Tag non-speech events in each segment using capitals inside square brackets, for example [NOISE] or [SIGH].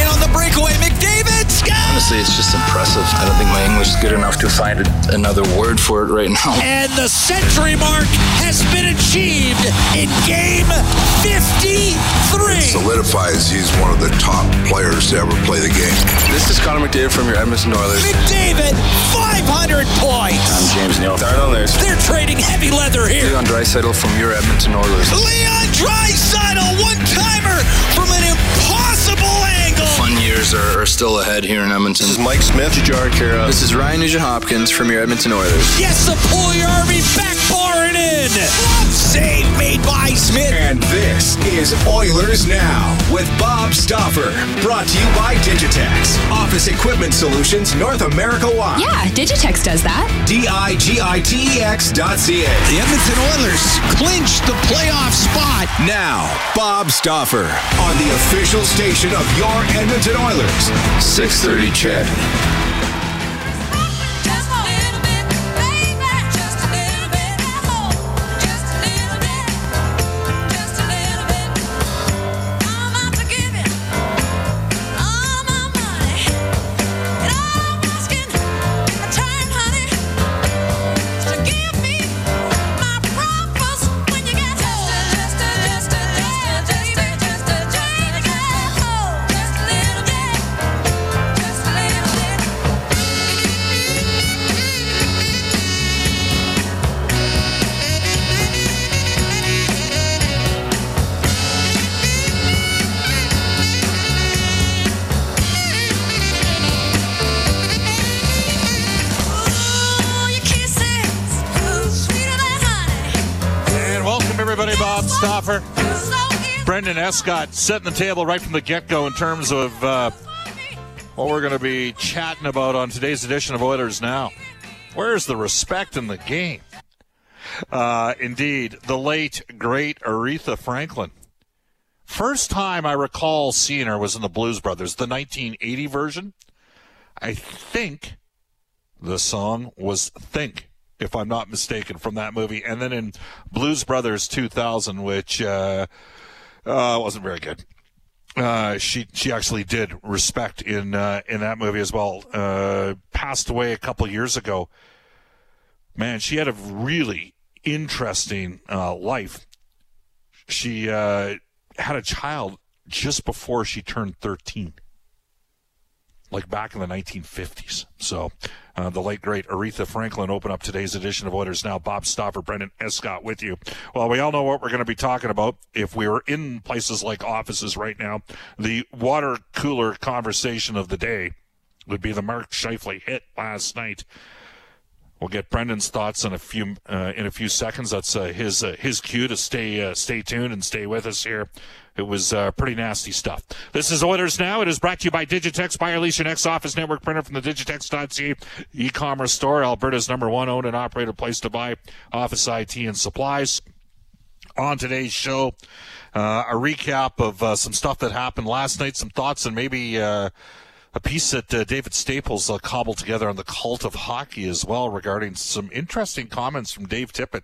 In on the breakaway, McDavid! Scott! Honestly, it's just impressive. I don't think my English is good enough to find another word for it right now. And the century mark has been achieved in game 53. It solidifies he's one of the top players to ever play the game. This is Connor McDavid from your Edmonton Oilers. McDavid, 500 points! I'm James Neal. Start on this. They're trading heavy leather here. Leon Draisaitl from your Edmonton Oilers. Leon Draisaitl, still ahead here in Edmonton. This is Mike Smith, Jar Kara. This is Ryan Nugent Hopkins from your Edmonton Oilers. Yes, the Puljujärvi back bar it in. Save made by Smith. And this is Oilers Now with Bob Stauffer. Brought to you by Digitex. Office Equipment Solutions North America wide. Yeah, Digitex does that. D-I-G-I-T-E-X dot C-A. The Edmonton Oilers clinch the playoff spot. Now, Bob Stauffer on the official station of your Edmonton Oilers. 630 CHED. Bob Stauffer. Brendan Escott setting the table right from the get go in terms of uh, what we're going to be chatting about on today's edition of Oilers Now. Where's the respect in the game? Uh, indeed, the late, great Aretha Franklin. First time I recall seeing her was in the Blues Brothers, the 1980 version. I think the song was Think, if I'm not mistaken, from that movie. And then in Blues Brothers 2000, which uh, uh, wasn't very good. Uh, she she actually did respect in uh, in that movie as well. Uh, passed away a couple years ago. Man, she had a really interesting uh, life. She had a child just before she turned thirteen like back in the 1950s. So, uh, the late great Aretha Franklin open up today's edition of Oilers Now. Bob Stauffer, Brendan Escott with you. Well, we all know what we're going to be talking about. If we were in places like offices right now, the water cooler conversation of the day would be the Mark Scheifele hit last night. We'll get Brendan's thoughts in a few uh, in a few seconds. That's uh, his uh, his cue to stay uh, stay tuned and stay with us here. It was uh, pretty nasty stuff. This is Oilers Now. It is brought to you by Digitex. Lease your next office network printer from the Digitex.ca e-commerce store. Alberta's number one owned and operated place to buy office IT and supplies. On today's show, uh, a recap of uh, some stuff that happened last night, some thoughts, and maybe uh, a piece that uh, David Staples uh, cobbled together on the cult of hockey as well regarding some interesting comments from Dave Tippett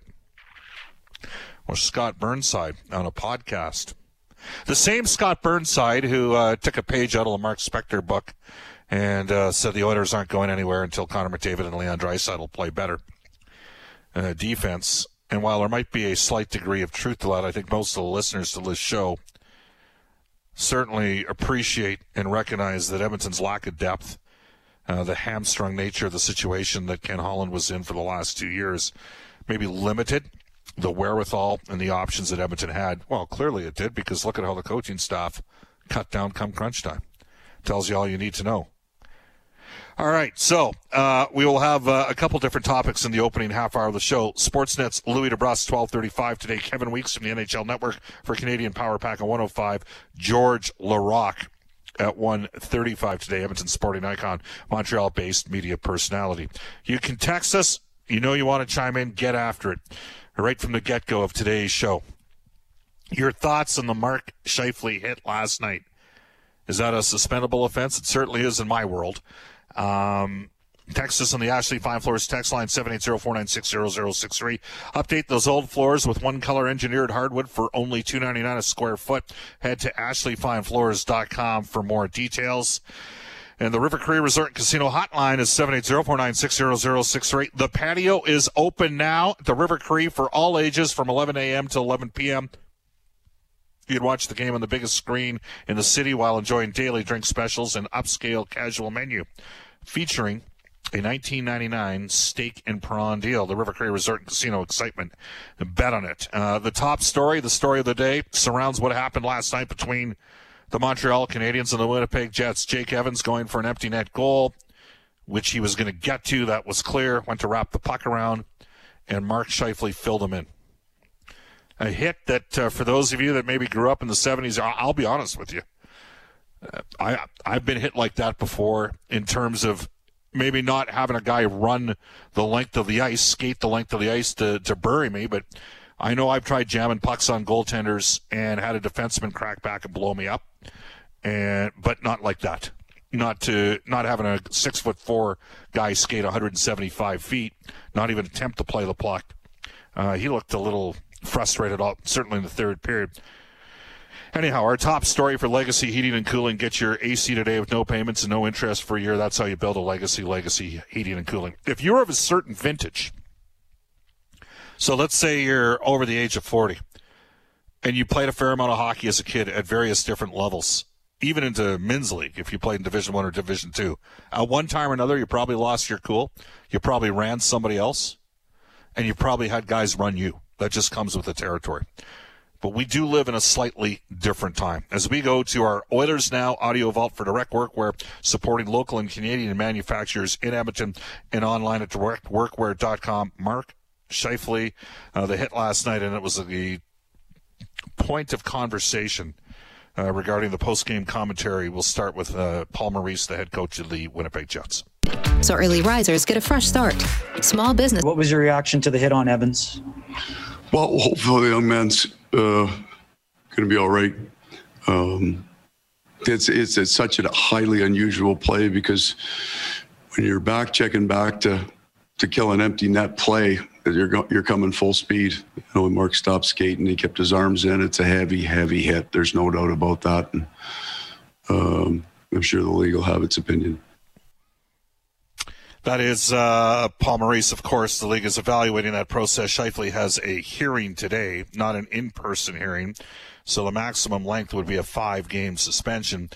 or Scott Burnside on a podcast. The same Scott Burnside who uh, took a page out of the Mark Spector book and uh, said the Oilers aren't going anywhere until Connor McDavid and Leon Draisaitl play better uh, defense. And while there might be a slight degree of truth to that, I think most of the listeners to this show certainly appreciate and recognize that Edmonton's lack of depth, uh, the hamstrung nature of the situation that Ken Holland was in for the last two years, maybe limited the wherewithal and the options that Edmonton had. Well, clearly it did because look at how the coaching staff cut down come crunch time. Tells you all you need to know. All right, so uh, we will have uh, a couple different topics in the opening half hour of the show. Sportsnet's Louis twelve thirty-five today. Kevin Weeks from the NHL Network for Canadian Power Pack hundred five. Georges Laraque at one thirty-five today. Edmonton sporting icon, Montreal-based media personality. You can text us. You know you want to chime in. Get after it. Right from the get-go of today's show. Your thoughts on the Mark Scheifele hit last night Is that a suspendable offense? It certainly is in my world. Um, Text us on the Ashley Fine Floors text line 780-496-0063. Update those old floors with one color engineered hardwood for only $2.99 a square foot. Head to ashleyfinefloors.com for more details. And the River Cree Resort and Casino hotline is 780-496-0063. The patio is open now at the River Cree for all ages from 11 a.m. to 11 p.m. You can watch the game on the biggest screen in the city while enjoying daily drink specials and upscale casual menu featuring a 1999 steak and prawn deal. The River Cree Resort and Casino excitement. Bet on it. Uh, the top story, the story of the day, surrounds what happened last night between the Montreal Canadiens and the Winnipeg Jets. Jake Evans going for an empty net goal, which he was going to get to. That was clear. Went to wrap the puck around, and Mark Scheifele filled him in. A hit that, uh, for those of you that maybe grew up in the 70s, I'll be honest with you. Uh, I I've been hit like that before in terms of maybe not having a guy run the length of the ice, skate the length of the ice to, to bury me, but I know I've tried jamming pucks on goaltenders and had a defenseman crack back and blow me up, and but not like that. Not to not having a six foot four guy skate 175 feet, not even attempt to play the puck. Uh, he looked a little frustrated, certainly in the third period. Anyhow, our top story for Legacy Heating and Cooling: get your AC today with no payments and no interest for a year. That's how you build a legacy. Legacy Heating and Cooling. If you're of a certain vintage, so let's say you're over the age of 40, and you played a fair amount of hockey as a kid at various different levels, even into men's league. If you played in Division One or Division Two, at one time or another, you probably lost your cool. You probably ran somebody else, and you probably had guys run you. That just comes with the territory. But we do live in a slightly different time. As we go to our Oilers Now audio vault for direct workwear, supporting local and Canadian manufacturers in Edmonton and online at directworkwear.com. Mark Scheifele, uh, the hit last night, and it was the point of conversation uh, regarding the post-game commentary. We'll start with uh, Paul Maurice, the head coach of the Winnipeg Jets. So early risers get a fresh start. Small business. What was your reaction to the hit on Evans? Well, hopefully the young man's uh, going to be all right. Um, it's, it's it's such a highly unusual play because when you're back checking back to to kill an empty net play, you're go, you're coming full speed. You know, when Mark stopped skating, he kept his arms in. It's a heavy, heavy hit. There's no doubt about that. And um, I'm sure the league will have its opinion. That is uh, Paul Maurice, of course. The league is evaluating that process. Scheifele has a hearing today, not an in-person hearing, so the maximum length would be a five-game suspension.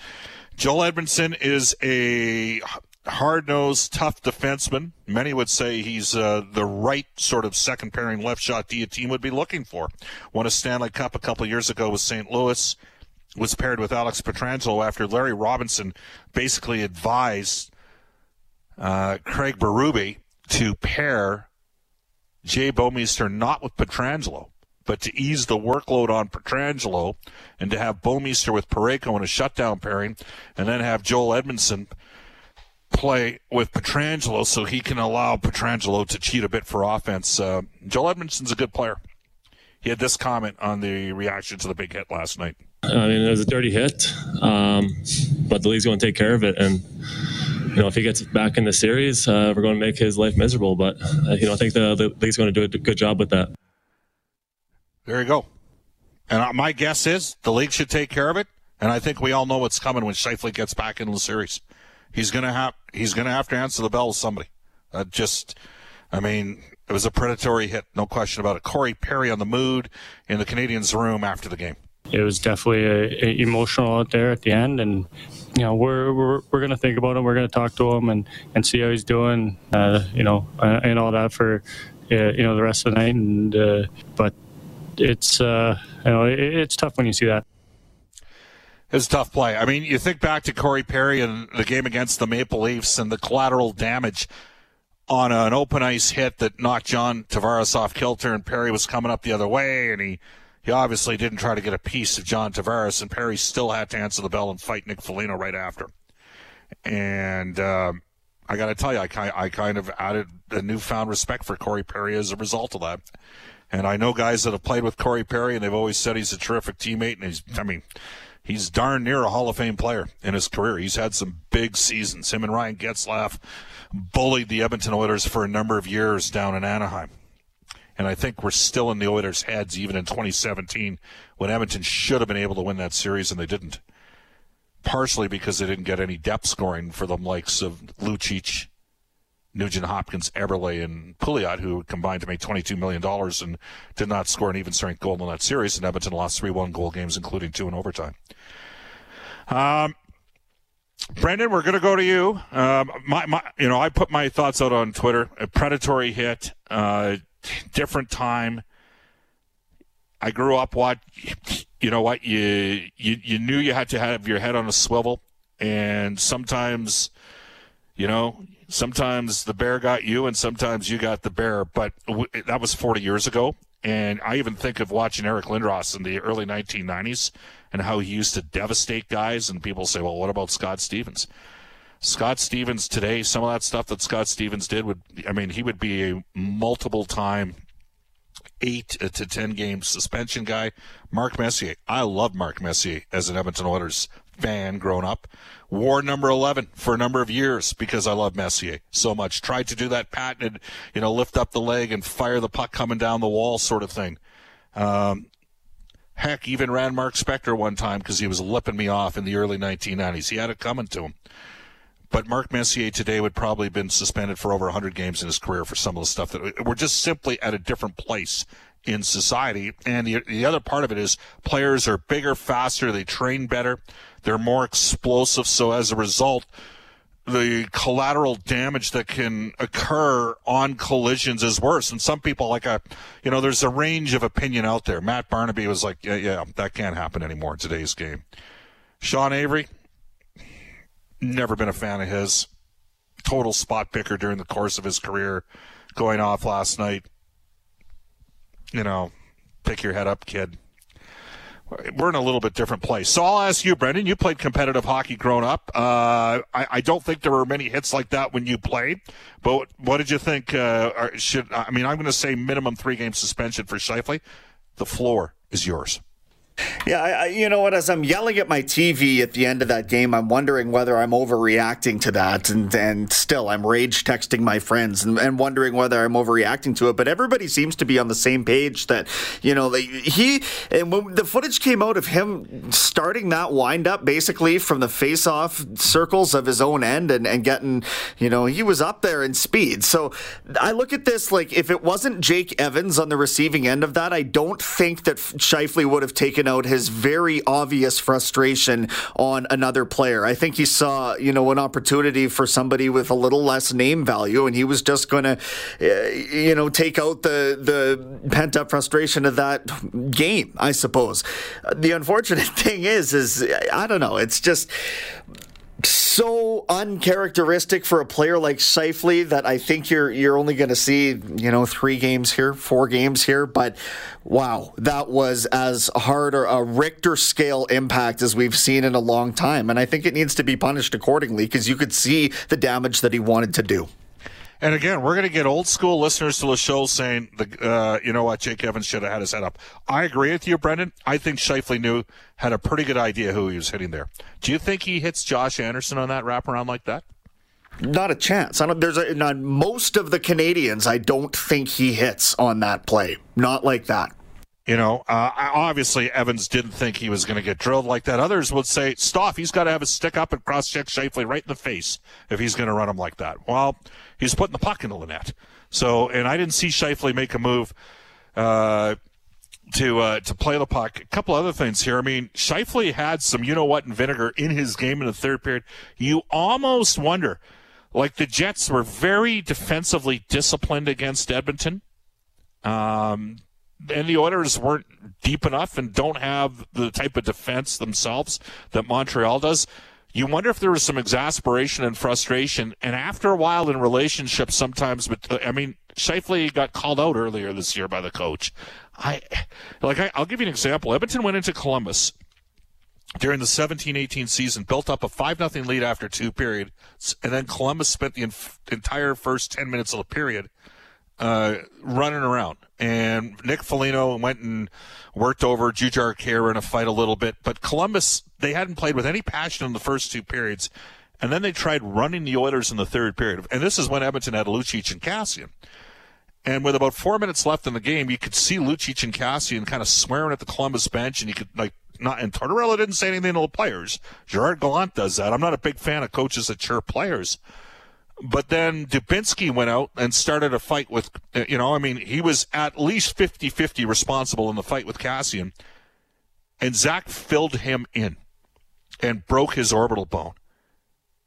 Joel Edmundson is a hard-nosed, tough defenseman. Many would say he's uh, the right sort of second pairing left shot D a team would be looking for. Won a Stanley Cup a couple years ago with St. Louis. Was paired with Alex Pietrangelo after Larry Robinson basically advised uh, Craig Berube to pair Jay Bouwmeester not with Pietrangelo, but to ease the workload on Pietrangelo and to have Bouwmeester with Parayko in a shutdown pairing and then have Joel Edmundson play with Pietrangelo so he can allow Pietrangelo to cheat a bit for offense. Uh, Joel Edmundson's a good player. He had this comment on the reaction to the big hit last night. I mean, it was a dirty hit, um, but the league's going to take care of it. And you know, if he gets back in the series, uh, we're going to make his life miserable. But uh, you know, I think the, the league's going to do a good job with that. There you go. And my guess is the league should take care of it. And I think we all know what's coming when Scheifele gets back in the series. He's gonna have he's gonna have to answer the bell with somebody. Uh, just, I mean, it was a predatory hit, no question about it. Corey Perry on the mood in the Canadiens' room after the game. It was definitely a, a emotional out there at the end, and you know we're we're, we're going to think about him. We're going to talk to him and, and see how he's doing. Uh, you know, uh, and all that for uh, you know the rest of the night. And uh, but it's uh, you know it, it's tough when you see that. It's a tough play. I mean, you think back to Corey Perry and the game against the Maple Leafs and the collateral damage on an open ice hit that knocked John Tavares off kilter, and Perry was coming up the other way, and he he obviously didn't try to get a piece of John Tavares, and Perry still had to answer the bell and fight Nick Foligno right after. And um, I got to tell you, I, I kind of added a newfound respect for Corey Perry as a result of that. And I know guys that have played with Corey Perry, and they've always said he's a terrific teammate, and he's, I mean, he's darn near a Hall of Fame player in his career. He's had some big seasons. Him and Ryan Getzlaf bullied the Edmonton Oilers for a number of years down in Anaheim. And I think we're still in the Oilers' heads even in 2017 when Edmonton should have been able to win that series and they didn't. Partially because they didn't get any depth scoring for the likes of Lucic, Nugent Hopkins, Eberle, and Pouliot, who combined to make $22 million and did not score an even strength goal in that series. And Edmonton lost three one goal games, including two in overtime. Um, Brendan, we're going to go to you. Um, my, my, you know, I put my thoughts out on Twitter. A predatory hit, uh, different time. I grew up what, you know what, you, you you knew you had to have your head on a swivel, and sometimes, you know, sometimes the bear got you, and sometimes you got the bear. But w- that was 40 years ago, and I even think of watching Eric Lindros in the early 1990s and how he used to devastate guys. And people say, well, what about Scott Stevens? Scott Stevens today, some of that stuff that Scott Stevens did would, I mean, he would be a multiple time eight to 10 game suspension guy. Mark Messier. I love Mark Messier as an Edmonton Oilers fan grown up. Wore number 11 for a number of years because I love Messier so much. Tried to do that patented, you know, lift up the leg and fire the puck coming down the wall sort of thing. Um, heck, even ran Mark Spector one time because he was lipping me off in the early 1990s. He had it coming to him. But Mark Messier today would probably have been suspended for over 100 games in his career for some of the stuff that we're just simply at a different place in society. And the, the other part of it is players are bigger, faster, they train better, they're more explosive. So as a result, the collateral damage that can occur on collisions is worse. And some people like a, you know, there's a range of opinion out there. Matt Barnaby was like, yeah, yeah, that can't happen anymore in today's game. Sean Avery, never been a fan of his. Total spot picker during the course of his career, going off last night. You know, pick your head up, kid. We're in a little bit different place. So I'll ask you, Brendan. You played competitive hockey growing up. Uh, I, I, don't think there were many hits like that when you played. But what did you think? Uh, should I mean I'm going to say minimum three game suspension for Scheifele. The floor is yours. Yeah, I, I, you know what? As I'm yelling at my TV at the end of that game, I'm wondering whether I'm overreacting to that, and and still I'm rage texting my friends and, and wondering whether I'm overreacting to it. But everybody seems to be on the same page that you know he and when the footage came out of him starting that wind up basically from the face-off circles of his own end and and getting you know he was up there in speed. So I look at this like if it wasn't Jake Evans on the receiving end of that, I don't think that Scheifele would have taken taken out his very obvious frustration on another player. I think he saw, you know, an opportunity for somebody with a little less name value, and he was just going to, uh, you know, take out the the pent up frustration of that game. I suppose. The unfortunate [LAUGHS] thing is, is I don't know. It's just so uncharacteristic for a player like Scheifele that I think you're you're only going to see you know three games here, four games here. But wow, that was as hard a Richter scale impact as we've seen in a long time, and I think it needs to be punished accordingly because you could see the damage that he wanted to do. And again, we're going to get old school listeners to the show saying, the, uh, you know what, Jake Evans should have had his head up. I agree with you, Brendan. I think Scheifele knew, had a pretty good idea who he was hitting there. Do you think he hits Josh Anderson on that wraparound like that? Not a chance. I don't. There's a, not, most of the Canadiens. I don't think he hits on that play. Not like that. You know, uh, obviously Evans didn't think he was going to get drilled like that. Others would say, Stoff, he's got to have a stick up and cross check Scheifele right in the face if he's going to run him like that. Well, he's putting the puck into the net. So, and I didn't see Scheifele make a move uh, to uh, to play the puck. A couple other things here. I mean, Scheifele had some you know what and vinegar in his game in the third period. You almost wonder, like the Jets were very defensively disciplined against Edmonton. Um, and the Oilers weren't deep enough and don't have the type of defense themselves that Montreal does. You wonder if there was some exasperation and frustration. And after a while in relationships, sometimes, but uh, I mean, Scheifele got called out earlier this year by the coach. I like. I, will give you an example. Edmonton went into Columbus during the 17-18 season, built up a five nothing lead after two periods, and then Columbus spent the entire first ten minutes of the period uh, running around. And Nick Foligno went and worked over Jujhar Khaira in a fight a little bit. But Columbus, they hadn't played with any passion in the first two periods, and then they tried running the Oilers in the third period. And this is when Edmonton had Lucic and Kassian. And with about four minutes left in the game, you could see Lucic and Kassian kind of swearing at the Columbus bench, and you could like not. And Tortorella didn't say anything to the players. Gerard Gallant does that. I'm not a big fan of coaches that chirp players. But then Dubinsky went out and started a fight with, you know, I mean, he was at least 50 50 responsible in the fight with Kassian. And Zack filled him in and broke his orbital bone.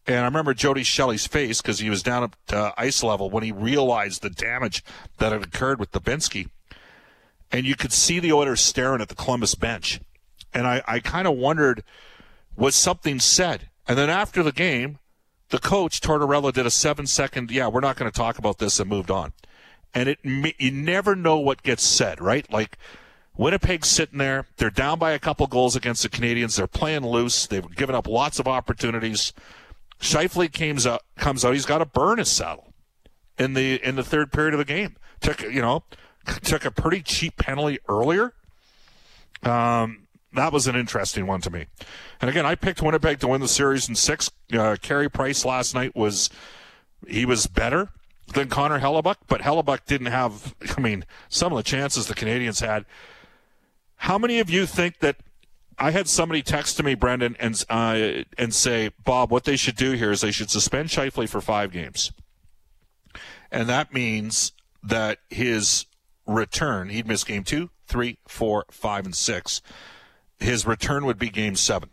And I remember Jody Shelley's face because he was down at uh, ice level when he realized the damage that had occurred with Dubinsky. And you could see the Oilers staring at the Columbus bench. And I, I kind of wondered, was something said? And then after the game, the coach Tortorella did a seven second, yeah, we're not going to talk about this and moved on. And it you never know what gets said, right? Like Winnipeg's sitting there, they're down by a couple goals against the Canadiens. They're playing loose. They've given up lots of opportunities. Scheifele comes out, comes out. He's got to burn his saddle in the in the third period of the game. Took you know took a pretty cheap penalty earlier. Um, that was an interesting one to me. And again, I picked Winnipeg to win the series in six. Uh, Carey Price last night was he was better than Connor Hellebuyck, but Hellebuck didn't have. I mean, some of the chances the Canadiens had. How many of you think that? I had somebody text to me, Brendan, and uh, and say, Bob, what they should do here is they should suspend Scheifele for five games, and that means that his return, he'd miss game two, three, four, five, and six his return would be game seven.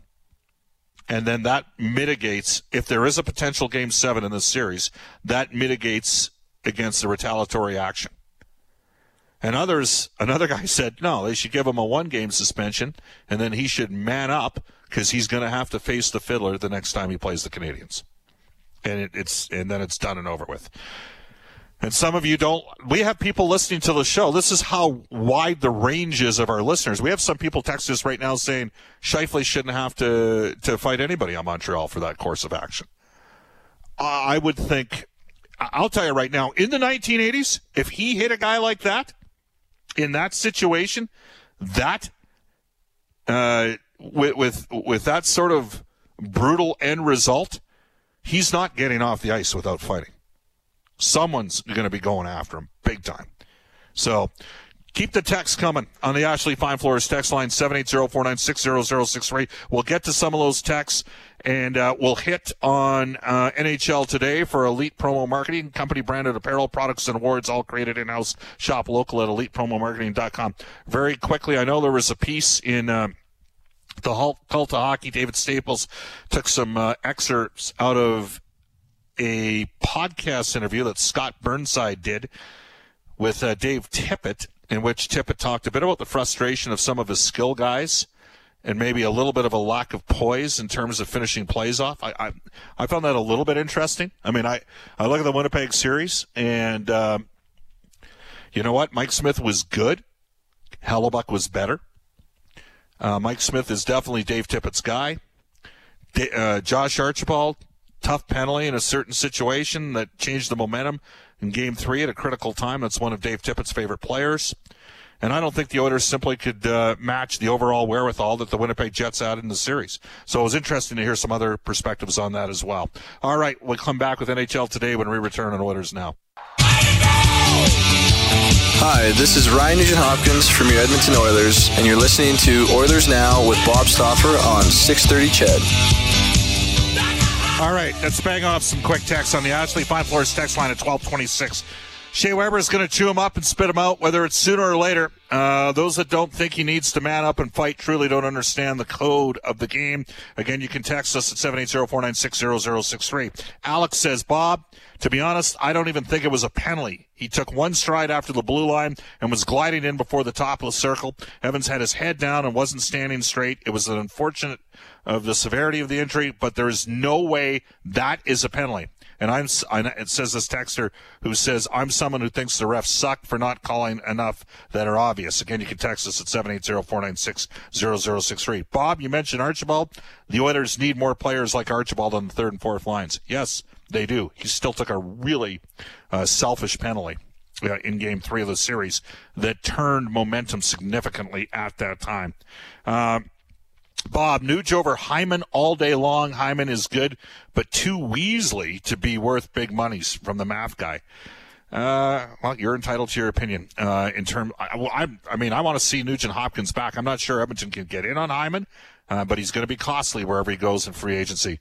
And then that mitigates, if there is a potential game seven in this series, that mitigates against the retaliatory action. And others, another guy [LAUGHS] said, no, they should give him a one game suspension and then he should man up because he's going to have to face the fiddler the next time he plays the Canadiens. And it, it's, and then it's done and over with. And some of you don't. We have people listening to the show. This is how wide the range is of our listeners. We have some people text us right now saying Scheifele shouldn't have to to fight anybody on Montreal for that course of action. I would think. I'll tell you right now. In the 1980s, if he hit a guy like that, in that situation, that uh, with with with that sort of brutal end result, he's not getting off the ice without fighting someone's going to be going after him big time. So keep the text coming on the Ashley Fine Floors text line 780-496-0063. We'll get to some of those texts and uh, we'll hit on uh, NHL today for Elite Promo Marketing, company branded apparel, products, and awards, all created in-house. Shop local at elitepromomarketing.com. Very quickly, I know there was a piece in uh, the Cult of Hockey. David Staples took some uh, excerpts out of a podcast interview that Scott Burnside did with uh, Dave Tippett, in which Tippett talked a bit about the frustration of some of his skill guys and maybe a little bit of a lack of poise in terms of finishing plays off. I I, I found that a little bit interesting. I mean, I, I look at the Winnipeg series, and um, you know what? Mike Smith was good. Hellebuyck was better. Uh, Mike Smith is definitely Dave Tippett's guy. uh, Josh Archibald, tough penalty in a certain situation that changed the momentum in game three at a critical time. That's one of Dave Tippett's favorite players. And I don't think the Oilers simply could uh, match the overall wherewithal that the Winnipeg Jets had in the series. So it was interesting to hear some other perspectives on that as well. All right, we'll come back with NHL today when we return on Oilers Now. Hi, this is Ryan Nugent Hopkins from your Edmonton Oilers, and you're listening to Oilers Now with Bob Stauffer on 630 CHED. All right, let's bang off some quick text on the Ashley Fine Floors text line at 1226. Shea Weber is going to chew him up and spit him out, whether it's sooner or later. Uh, those that don't think he needs to man up and fight truly don't understand the code of the game. Again, you can text us at 780-496-0063. Alex says, Bob, to be honest, I don't even think it was a penalty. He took one stride after the blue line and was gliding in before the top of the circle. Evans had his head down and wasn't standing straight. It was an unfortunate of the severity of the injury, but there is no way that is a penalty. And I'm, it says this texter who says, I'm someone who thinks the refs suck for not calling enough that are obvious. Again, you can text us at 780-496-0063. Bob, you mentioned Archibald. The Oilers need more players like Archibald on the third and fourth lines. Yes, they do. He still took a really uh, selfish penalty. Uh, in game three of the series that turned momentum significantly at that time. Um, Bob, Nuge over Hyman all day long. Hyman is good, but too Weasley to be worth big monies from the math guy. Uh, well, you're entitled to your opinion. Uh, in term, I, well, I, I mean, I want to see Nugent Hopkins back. I'm not sure Edmonton can get in on Hyman, uh, but he's going to be costly wherever he goes in free agency.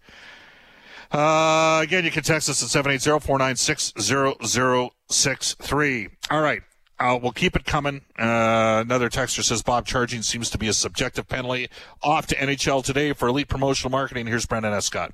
Uh, again, you can text us at 780-496-0063. All right. Uh, we'll keep it coming. Uh, another texter says Bob charging seems to be a subjective penalty. Off to NHL today for elite promotional marketing. Here's Brendan Escott.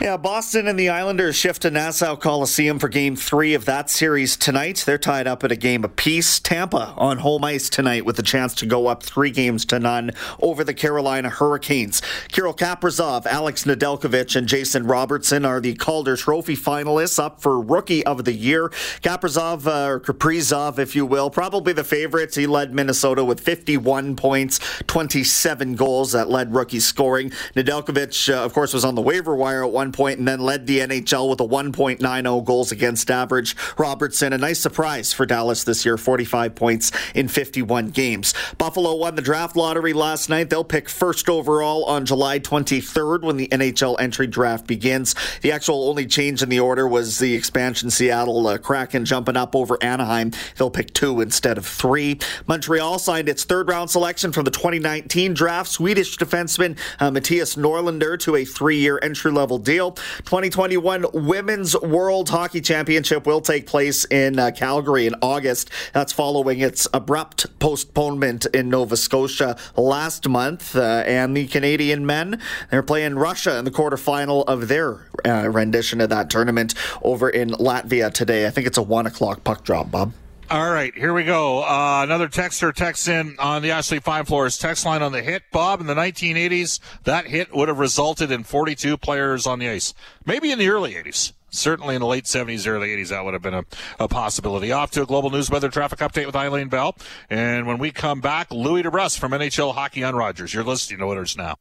Yeah, Boston and the Islanders shift to Nassau Coliseum for game three of that series tonight. They're tied up at a game apiece. Tampa on home ice tonight with a chance to go up three games to none over the Carolina Hurricanes. Kirill Kaprizov, Alex Nedeljkovic, and Jason Robertson are the Calder Trophy finalists up for Rookie of the Year. Kaprizov, uh, or Kaprizov, if you will, probably the favorites. He led Minnesota with 51 points, 27 goals that led rookie scoring. Nedeljkovic, uh, of course, was on the waiver wire at one point and then led the NHL with a 1.90 goals against average. Robertson, a nice surprise for Dallas this year, 45 points in 51 games. Buffalo won the draft lottery last night. They'll pick first overall on July 23rd when the NHL entry draft begins. The actual only change in the order was the expansion Seattle uh, Kraken jumping up over Anaheim. They'll pick two instead of three. Montreal signed its third round selection from the 2019 draft. Swedish defenseman uh, Mattias Norlinder to a three year entry level level deal. 2021 Women's World Hockey Championship will take place in uh, Calgary in August. That's following its abrupt postponement in Nova Scotia last month. Uh, and the Canadian men, they're playing Russia in the quarterfinal of their uh, rendition of that tournament over in Latvia today. I think it's a one o'clock puck drop, Bob. All right, here we go. Uh, another texter texts in on the Ashley Fine Floors text line on the hit. Bob, in the 1980s, that hit would have resulted in 42 players on the ice. Maybe in the early 80s. Certainly in the late 70s, early 80s, that would have been a, a possibility. Off to a global news weather traffic update with Eileen Bell. And when we come back, Louis DeBrusk from NHL Hockey on Rogers. You're listening to Oilers Now.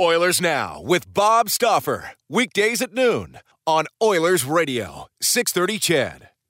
Oilers Now with Bob Stauffer. Weekdays at noon on Oilers Radio, 630 CHED.